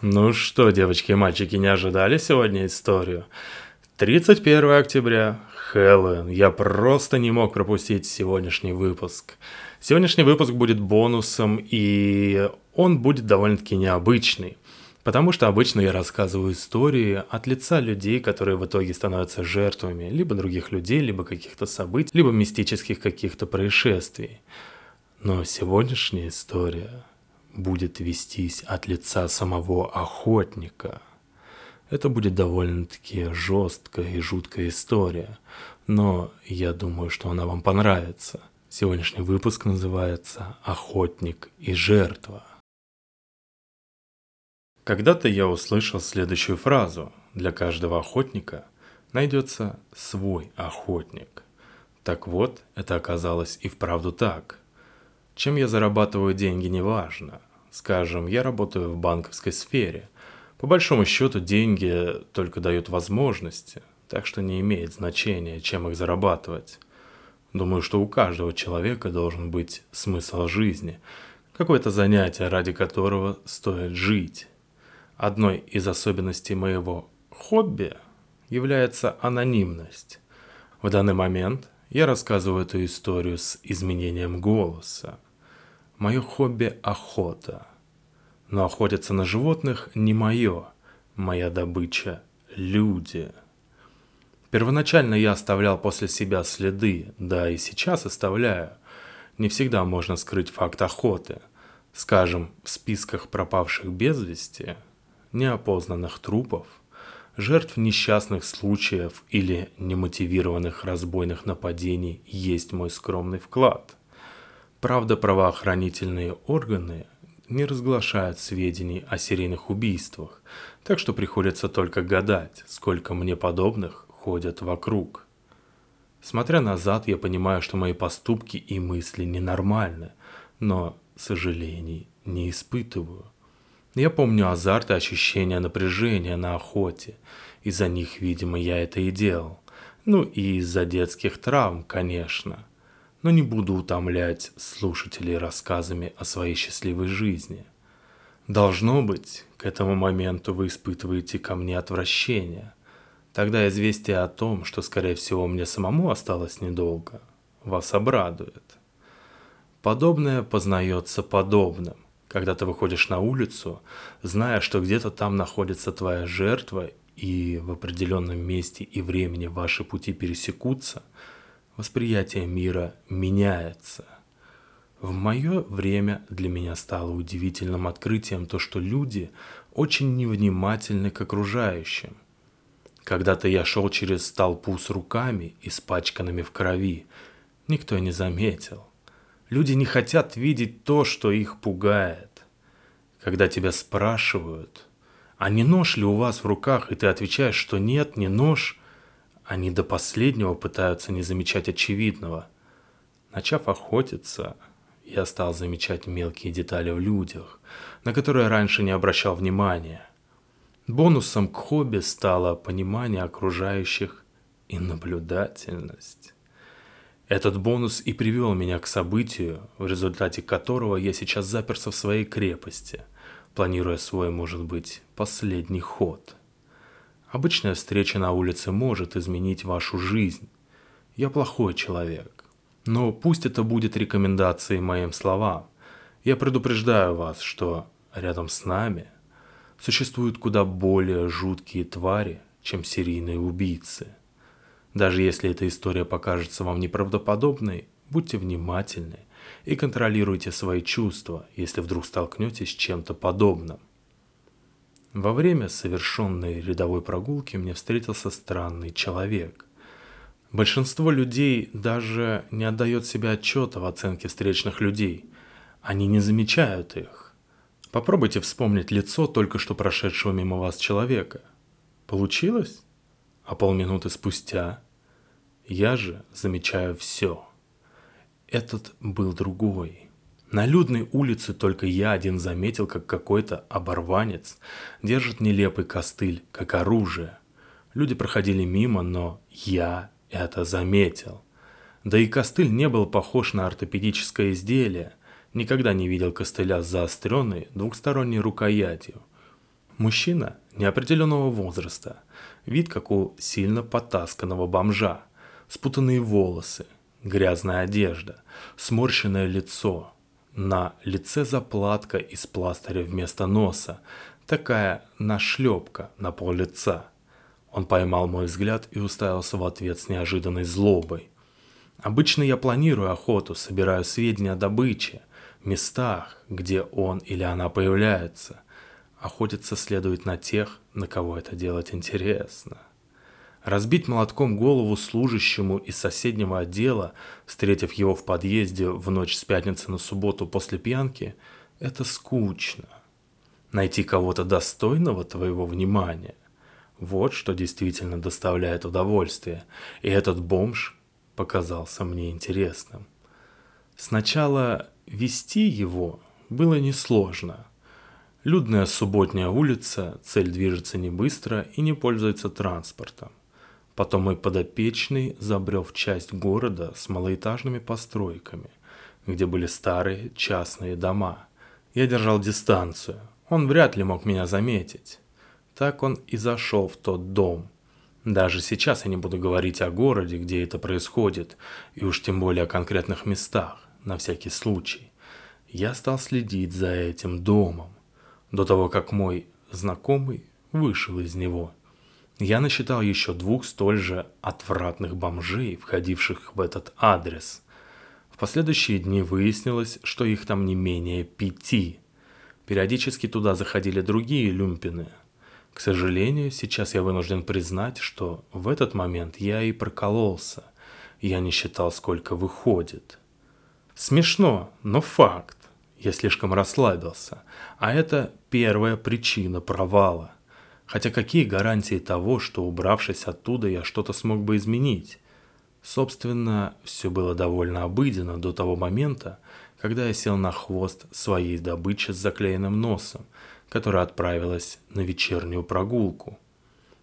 Ну что, девочки и мальчики, не ожидали сегодня историю? 31 октября, Хэллоуин. Я просто не мог пропустить сегодняшний выпуск. Сегодняшний выпуск будет бонусом, и он будет довольно-таки необычный. Потому что обычно я рассказываю истории от лица людей, которые в итоге становятся жертвами либо других людей, либо каких-то событий, либо мистических каких-то происшествий. Но сегодняшняя история будет вестись от лица самого охотника. Это будет довольно-таки жесткая и жуткая история, но я думаю, что она вам понравится. Сегодняшний выпуск называется «Охотник и жертва». Когда-то я услышал следующую фразу «Для каждого охотника найдется свой охотник». Так вот, это оказалось и вправду так. Чем я зарабатываю деньги, неважно. Скажем, я работаю в банковской сфере. По большому счету деньги только дают возможности, так что не имеет значения, чем их зарабатывать. Думаю, что у каждого человека должен быть смысл жизни, какое-то занятие, ради которого стоит жить. Одной из особенностей моего хобби является анонимность. В данный момент я рассказываю эту историю с изменением голоса. Мое хобби – охота. Но охотиться на животных не мое. Моя добыча – люди. Первоначально я оставлял после себя следы, да и сейчас оставляю. Не всегда можно скрыть факт охоты. Скажем, в списках пропавших без вести, неопознанных трупов, жертв несчастных случаев или немотивированных разбойных нападений есть мой скромный вклад. Правда, правоохранительные органы не разглашают сведений о серийных убийствах, так что приходится только гадать, сколько мне подобных ходят вокруг. Смотря назад, я понимаю, что мои поступки и мысли ненормальны, но сожалений не испытываю. Я помню азарт и ощущение напряжения на охоте. Из-за них, видимо, я это и делал. Ну и из-за детских травм, конечно но не буду утомлять слушателей рассказами о своей счастливой жизни. Должно быть, к этому моменту вы испытываете ко мне отвращение. Тогда известие о том, что, скорее всего, мне самому осталось недолго, вас обрадует. Подобное познается подобным. Когда ты выходишь на улицу, зная, что где-то там находится твоя жертва, и в определенном месте и времени ваши пути пересекутся – восприятие мира меняется. В мое время для меня стало удивительным открытием то, что люди очень невнимательны к окружающим. Когда-то я шел через толпу с руками, испачканными в крови. Никто не заметил. Люди не хотят видеть то, что их пугает. Когда тебя спрашивают, а не нож ли у вас в руках, и ты отвечаешь, что нет, не нож, они до последнего пытаются не замечать очевидного. Начав охотиться, я стал замечать мелкие детали в людях, на которые раньше не обращал внимания. Бонусом к хобби стало понимание окружающих и наблюдательность. Этот бонус и привел меня к событию, в результате которого я сейчас заперся в своей крепости, планируя свой, может быть, последний ход – Обычная встреча на улице может изменить вашу жизнь. Я плохой человек. Но пусть это будет рекомендацией моим словам. Я предупреждаю вас, что рядом с нами существуют куда более жуткие твари, чем серийные убийцы. Даже если эта история покажется вам неправдоподобной, будьте внимательны и контролируйте свои чувства, если вдруг столкнетесь с чем-то подобным. Во время совершенной рядовой прогулки мне встретился странный человек. Большинство людей даже не отдает себе отчета в оценке встречных людей. Они не замечают их. Попробуйте вспомнить лицо только что прошедшего мимо вас человека. Получилось? А полминуты спустя я же замечаю все. Этот был другой – на людной улице только я один заметил, как какой-то оборванец держит нелепый костыль, как оружие. Люди проходили мимо, но я это заметил. Да и костыль не был похож на ортопедическое изделие. Никогда не видел костыля с заостренной двухсторонней рукоятью. Мужчина неопределенного возраста, вид как у сильно потасканного бомжа, спутанные волосы, грязная одежда, сморщенное лицо. На лице заплатка из пластыря вместо носа, такая нашлепка на пол лица. Он поймал мой взгляд и уставился в ответ с неожиданной злобой. Обычно я планирую охоту, собираю сведения о добыче, местах, где он или она появляется. Охотиться следует на тех, на кого это делать интересно. Разбить молотком голову служащему из соседнего отдела, встретив его в подъезде в ночь с пятницы на субботу после пьянки, это скучно. Найти кого-то достойного твоего внимания – вот что действительно доставляет удовольствие, и этот бомж показался мне интересным. Сначала вести его было несложно. Людная субботняя улица, цель движется не быстро и не пользуется транспортом. Потом мой подопечный забрел в часть города с малоэтажными постройками, где были старые частные дома. Я держал дистанцию. Он вряд ли мог меня заметить. Так он и зашел в тот дом. Даже сейчас я не буду говорить о городе, где это происходит, и уж тем более о конкретных местах, на всякий случай. Я стал следить за этим домом, до того, как мой знакомый вышел из него – я насчитал еще двух столь же отвратных бомжей, входивших в этот адрес. В последующие дни выяснилось, что их там не менее пяти. Периодически туда заходили другие люмпины. К сожалению, сейчас я вынужден признать, что в этот момент я и прокололся. Я не считал, сколько выходит. Смешно, но факт. Я слишком расслабился. А это первая причина провала. Хотя какие гарантии того, что убравшись оттуда, я что-то смог бы изменить? Собственно, все было довольно обыденно до того момента, когда я сел на хвост своей добычи с заклеенным носом, которая отправилась на вечернюю прогулку.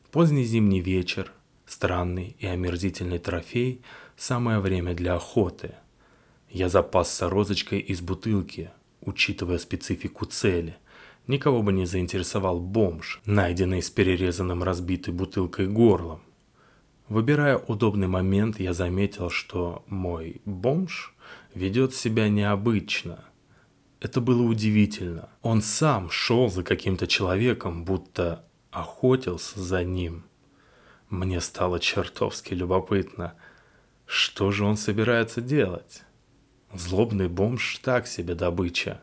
Поздний зимний вечер, странный и омерзительный трофей – самое время для охоты. Я запасся розочкой из бутылки, учитывая специфику цели – Никого бы не заинтересовал бомж, найденный с перерезанным разбитой бутылкой горлом. Выбирая удобный момент, я заметил, что мой бомж ведет себя необычно. Это было удивительно. Он сам шел за каким-то человеком, будто охотился за ним. Мне стало чертовски любопытно, что же он собирается делать. Злобный бомж так себе добыча.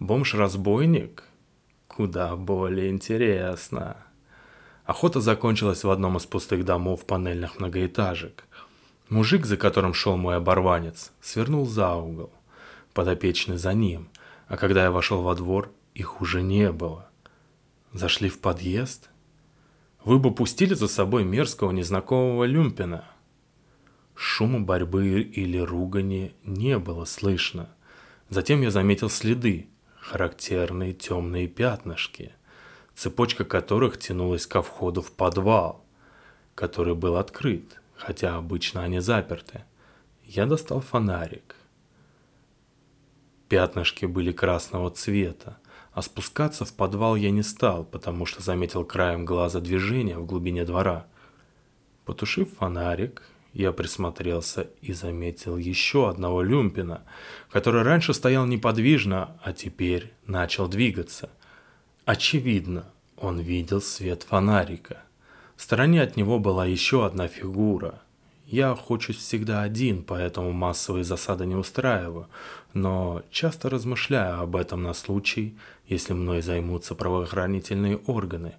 Бомж-разбойник куда более интересно. Охота закончилась в одном из пустых домов панельных многоэтажек. Мужик, за которым шел мой оборванец, свернул за угол. Подопечный за ним, а когда я вошел во двор, их уже не было. Зашли в подъезд? Вы бы пустили за собой мерзкого незнакомого люмпина. Шума борьбы или ругани не было слышно. Затем я заметил следы, характерные темные пятнышки, цепочка которых тянулась ко входу в подвал, который был открыт, хотя обычно они заперты. Я достал фонарик. Пятнышки были красного цвета, а спускаться в подвал я не стал, потому что заметил краем глаза движение в глубине двора. Потушив фонарик, я присмотрелся и заметил еще одного люмпина, который раньше стоял неподвижно, а теперь начал двигаться. Очевидно, он видел свет фонарика. В стороне от него была еще одна фигура. Я охочусь всегда один, поэтому массовые засады не устраиваю, но часто размышляю об этом на случай, если мной займутся правоохранительные органы.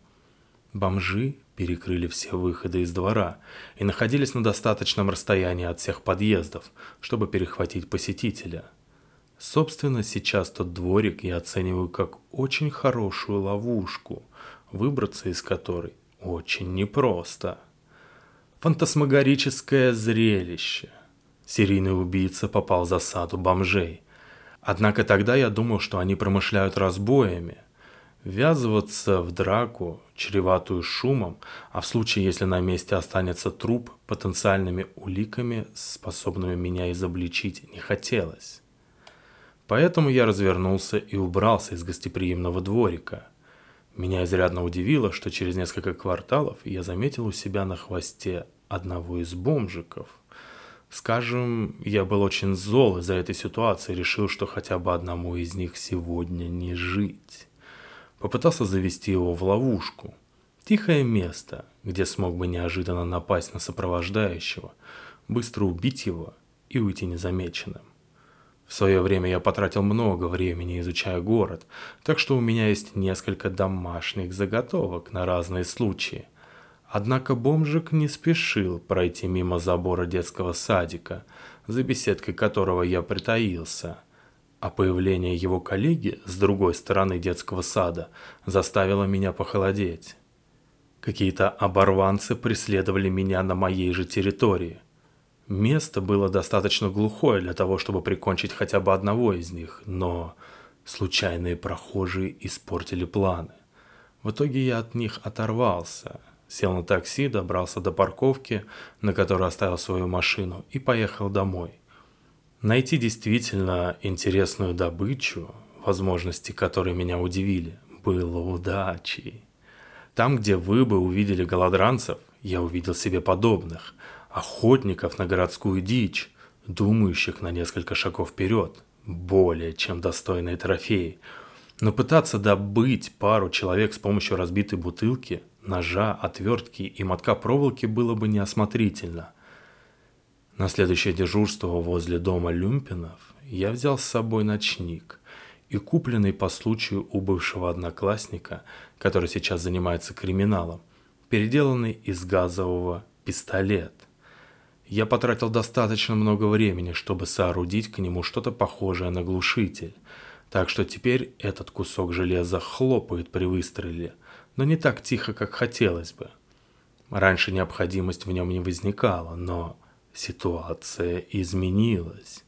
Бомжи перекрыли все выходы из двора и находились на достаточном расстоянии от всех подъездов, чтобы перехватить посетителя. Собственно, сейчас тот дворик я оцениваю как очень хорошую ловушку, выбраться из которой очень непросто. Фантасмагорическое зрелище. Серийный убийца попал в засаду бомжей. Однако тогда я думал, что они промышляют разбоями – Ввязываться в драку, чреватую шумом, а в случае, если на месте останется труп, потенциальными уликами, способными меня изобличить, не хотелось. Поэтому я развернулся и убрался из гостеприимного дворика. Меня изрядно удивило, что через несколько кварталов я заметил у себя на хвосте одного из бомжиков. Скажем, я был очень зол из-за этой ситуации, решил, что хотя бы одному из них сегодня не жить. Попытался завести его в ловушку. Тихое место, где смог бы неожиданно напасть на сопровождающего, быстро убить его и уйти незамеченным. В свое время я потратил много времени, изучая город, так что у меня есть несколько домашних заготовок на разные случаи. Однако бомжик не спешил пройти мимо забора детского садика, за беседкой которого я притаился. А появление его коллеги с другой стороны детского сада заставило меня похолодеть. Какие-то оборванцы преследовали меня на моей же территории. Место было достаточно глухое для того, чтобы прикончить хотя бы одного из них, но случайные прохожие испортили планы. В итоге я от них оторвался, сел на такси, добрался до парковки, на которой оставил свою машину, и поехал домой. Найти действительно интересную добычу, возможности которой меня удивили, было удачей. Там, где вы бы увидели голодранцев, я увидел себе подобных – охотников на городскую дичь, думающих на несколько шагов вперед, более чем достойные трофеи. Но пытаться добыть пару человек с помощью разбитой бутылки, ножа, отвертки и мотка проволоки было бы неосмотрительно. На следующее дежурство возле дома Люмпинов я взял с собой ночник и купленный по случаю у бывшего одноклассника, который сейчас занимается криминалом, переделанный из газового пистолет – я потратил достаточно много времени, чтобы соорудить к нему что-то похожее на глушитель. Так что теперь этот кусок железа хлопает при выстреле, но не так тихо, как хотелось бы. Раньше необходимость в нем не возникала, но ситуация изменилась.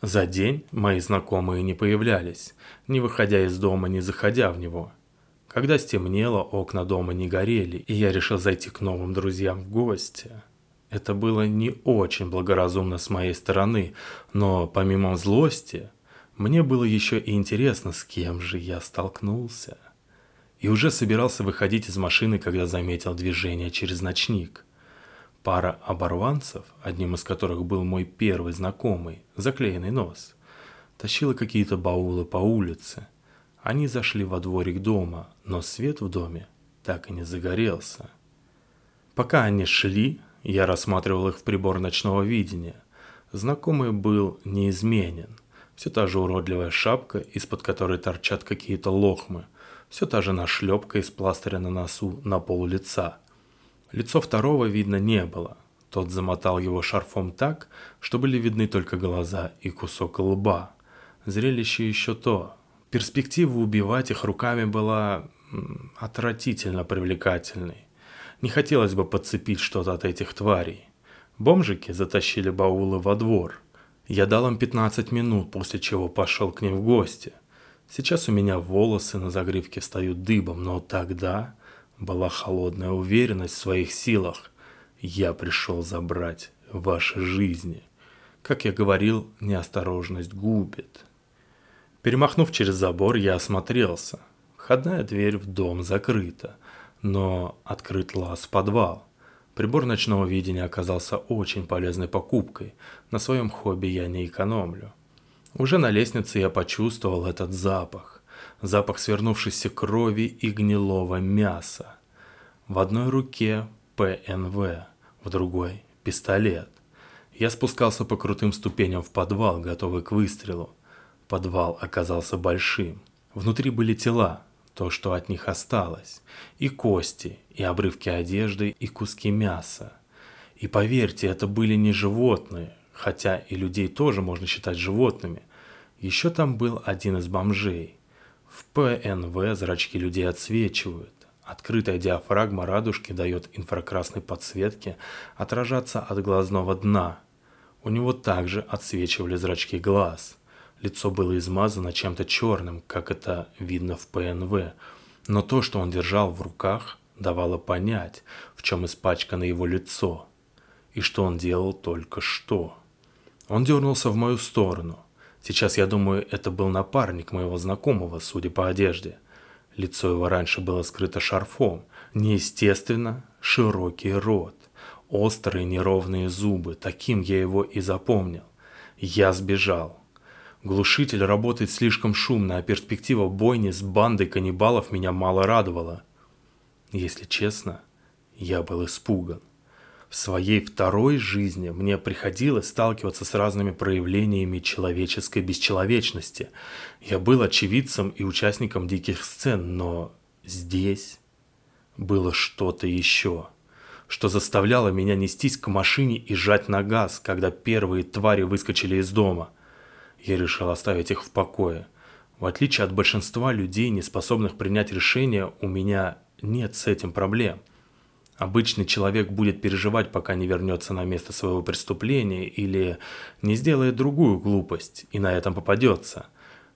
За день мои знакомые не появлялись, не выходя из дома, не заходя в него. Когда стемнело, окна дома не горели, и я решил зайти к новым друзьям в гости – это было не очень благоразумно с моей стороны, но помимо злости, мне было еще и интересно, с кем же я столкнулся. И уже собирался выходить из машины, когда заметил движение через ночник. Пара оборванцев, одним из которых был мой первый знакомый, заклеенный нос, тащила какие-то баулы по улице. Они зашли во дворик дома, но свет в доме так и не загорелся. Пока они шли, я рассматривал их в прибор ночного видения. Знакомый был неизменен. Все та же уродливая шапка, из-под которой торчат какие-то лохмы. Все та же нашлепка из пластыря на носу на пол лица. Лицо второго видно не было. Тот замотал его шарфом так, что были видны только глаза и кусок лба. Зрелище еще то. Перспектива убивать их руками была отвратительно привлекательной. Не хотелось бы подцепить что-то от этих тварей. Бомжики затащили баулы во двор. Я дал им 15 минут, после чего пошел к ним в гости. Сейчас у меня волосы на загривке встают дыбом, но тогда была холодная уверенность в своих силах. Я пришел забрать ваши жизни. Как я говорил, неосторожность губит. Перемахнув через забор, я осмотрелся. Входная дверь в дом закрыта но открыт лаз в подвал. Прибор ночного видения оказался очень полезной покупкой. На своем хобби я не экономлю. Уже на лестнице я почувствовал этот запах. Запах свернувшейся крови и гнилого мяса. В одной руке ПНВ, в другой – пистолет. Я спускался по крутым ступеням в подвал, готовый к выстрелу. Подвал оказался большим. Внутри были тела, то, что от них осталось, и кости, и обрывки одежды, и куски мяса. И поверьте, это были не животные, хотя и людей тоже можно считать животными. Еще там был один из бомжей. В ПНВ зрачки людей отсвечивают. Открытая диафрагма радужки дает инфракрасной подсветке отражаться от глазного дна. У него также отсвечивали зрачки глаз – Лицо было измазано чем-то черным, как это видно в ПНВ, но то, что он держал в руках, давало понять, в чем испачкано его лицо, и что он делал только что. Он дернулся в мою сторону. Сейчас я думаю, это был напарник моего знакомого, судя по одежде. Лицо его раньше было скрыто шарфом. Неестественно широкий рот. Острые неровные зубы. Таким я его и запомнил. Я сбежал. Глушитель работает слишком шумно, а перспектива бойни с бандой каннибалов меня мало радовала. Если честно, я был испуган. В своей второй жизни мне приходилось сталкиваться с разными проявлениями человеческой бесчеловечности. Я был очевидцем и участником диких сцен, но здесь было что-то еще, что заставляло меня нестись к машине и жать на газ, когда первые твари выскочили из дома. Я решил оставить их в покое. В отличие от большинства людей, не способных принять решение, у меня нет с этим проблем – Обычный человек будет переживать, пока не вернется на место своего преступления или не сделает другую глупость и на этом попадется.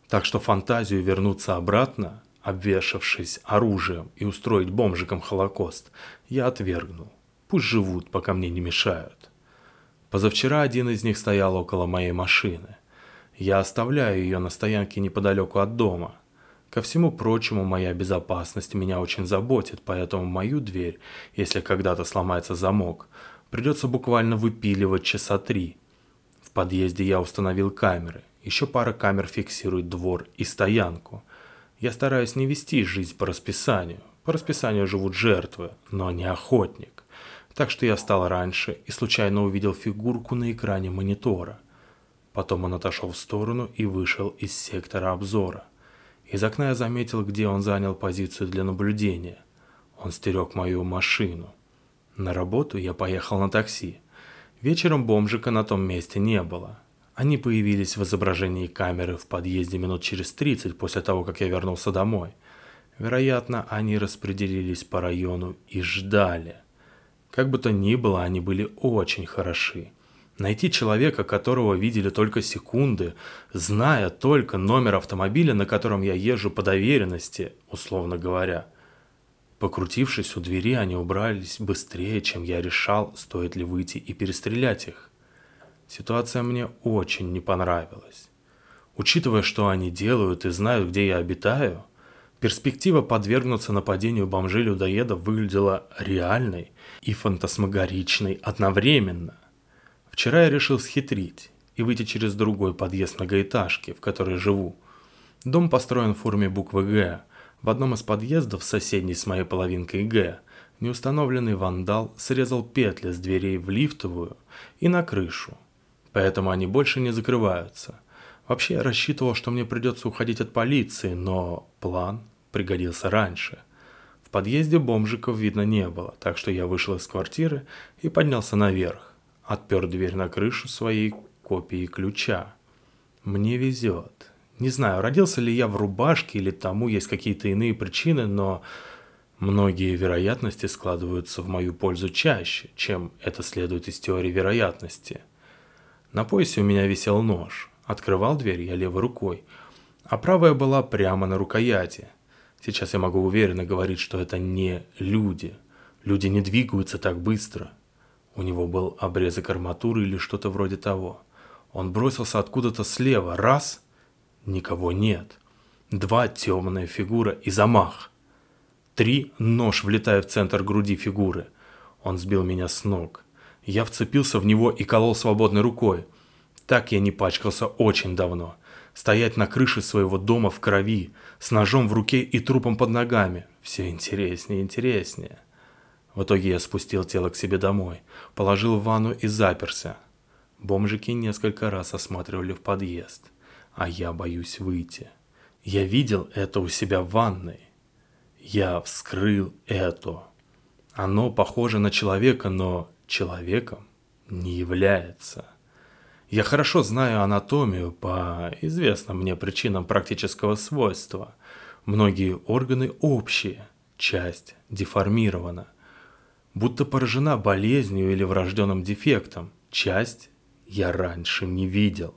Так что фантазию вернуться обратно, обвешавшись оружием и устроить бомжикам Холокост, я отвергнул. Пусть живут, пока мне не мешают. Позавчера один из них стоял около моей машины. Я оставляю ее на стоянке неподалеку от дома – Ко всему прочему, моя безопасность меня очень заботит, поэтому мою дверь, если когда-то сломается замок, придется буквально выпиливать часа три. В подъезде я установил камеры. Еще пара камер фиксирует двор и стоянку. Я стараюсь не вести жизнь по расписанию. По расписанию живут жертвы, но не охотник. Так что я встал раньше и случайно увидел фигурку на экране монитора. Потом он отошел в сторону и вышел из сектора обзора – из окна я заметил, где он занял позицию для наблюдения. Он стерег мою машину. На работу я поехал на такси. Вечером бомжика на том месте не было. Они появились в изображении камеры в подъезде минут через 30 после того, как я вернулся домой. Вероятно, они распределились по району и ждали. Как бы то ни было, они были очень хороши. Найти человека, которого видели только секунды, зная только номер автомобиля, на котором я езжу по доверенности, условно говоря. Покрутившись у двери, они убрались быстрее, чем я решал, стоит ли выйти и перестрелять их. Ситуация мне очень не понравилась. Учитывая, что они делают и знают, где я обитаю, перспектива подвергнуться нападению бомжей-людоедов выглядела реальной и фантасмагоричной одновременно – Вчера я решил схитрить и выйти через другой подъезд многоэтажки, в которой живу. Дом построен в форме буквы «Г». В одном из подъездов, соседней с моей половинкой «Г», неустановленный вандал срезал петли с дверей в лифтовую и на крышу. Поэтому они больше не закрываются. Вообще я рассчитывал, что мне придется уходить от полиции, но план пригодился раньше. В подъезде бомжиков видно не было, так что я вышел из квартиры и поднялся наверх отпер дверь на крышу своей копии ключа. Мне везет. Не знаю, родился ли я в рубашке или тому есть какие-то иные причины, но многие вероятности складываются в мою пользу чаще, чем это следует из теории вероятности. На поясе у меня висел нож. Открывал дверь я левой рукой, а правая была прямо на рукояти. Сейчас я могу уверенно говорить, что это не люди. Люди не двигаются так быстро. У него был обрезок арматуры или что-то вроде того. Он бросился откуда-то слева. Раз — никого нет. Два — темная фигура и замах. Три — нож, влетая в центр груди фигуры. Он сбил меня с ног. Я вцепился в него и колол свободной рукой. Так я не пачкался очень давно. Стоять на крыше своего дома в крови, с ножом в руке и трупом под ногами. Все интереснее и интереснее. В итоге я спустил тело к себе домой, положил в ванну и заперся. Бомжики несколько раз осматривали в подъезд, а я боюсь выйти. Я видел это у себя в ванной. Я вскрыл это. Оно похоже на человека, но человеком не является. Я хорошо знаю анатомию по известным мне причинам практического свойства. Многие органы общие, часть деформирована будто поражена болезнью или врожденным дефектом. Часть я раньше не видел.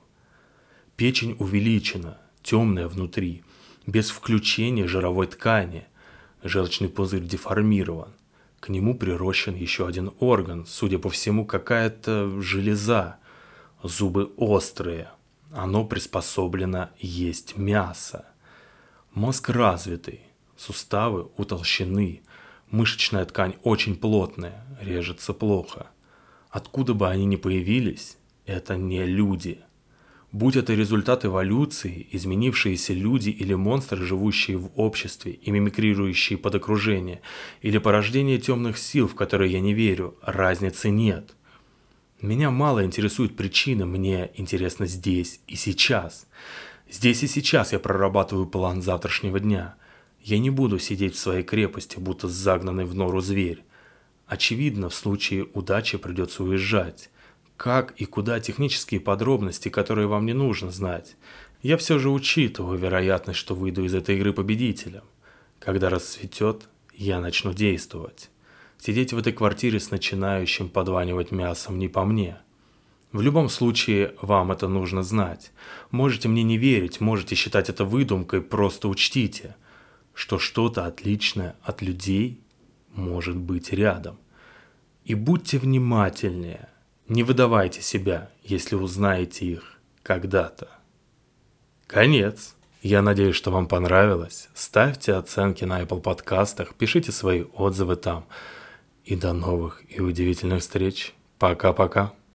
Печень увеличена, темная внутри, без включения жировой ткани. Желчный пузырь деформирован. К нему прирощен еще один орган, судя по всему, какая-то железа. Зубы острые. Оно приспособлено есть мясо. Мозг развитый, Суставы утолщены, мышечная ткань очень плотная, режется плохо. Откуда бы они ни появились, это не люди. Будь это результат эволюции, изменившиеся люди или монстры, живущие в обществе и мимикрирующие под окружение, или порождение темных сил, в которые я не верю, разницы нет. Меня мало интересуют причины, мне интересно здесь и сейчас. Здесь и сейчас я прорабатываю план завтрашнего дня. Я не буду сидеть в своей крепости, будто загнанный в нору зверь. Очевидно, в случае удачи придется уезжать. Как и куда технические подробности, которые вам не нужно знать. Я все же учитываю вероятность, что выйду из этой игры победителем. Когда расцветет, я начну действовать. Сидеть в этой квартире с начинающим подванивать мясом не по мне. В любом случае, вам это нужно знать. Можете мне не верить, можете считать это выдумкой, просто учтите, что что-то отличное от людей может быть рядом. И будьте внимательнее, не выдавайте себя, если узнаете их когда-то. Конец. Я надеюсь, что вам понравилось. Ставьте оценки на Apple подкастах, пишите свои отзывы там. И до новых и удивительных встреч. Пока-пока.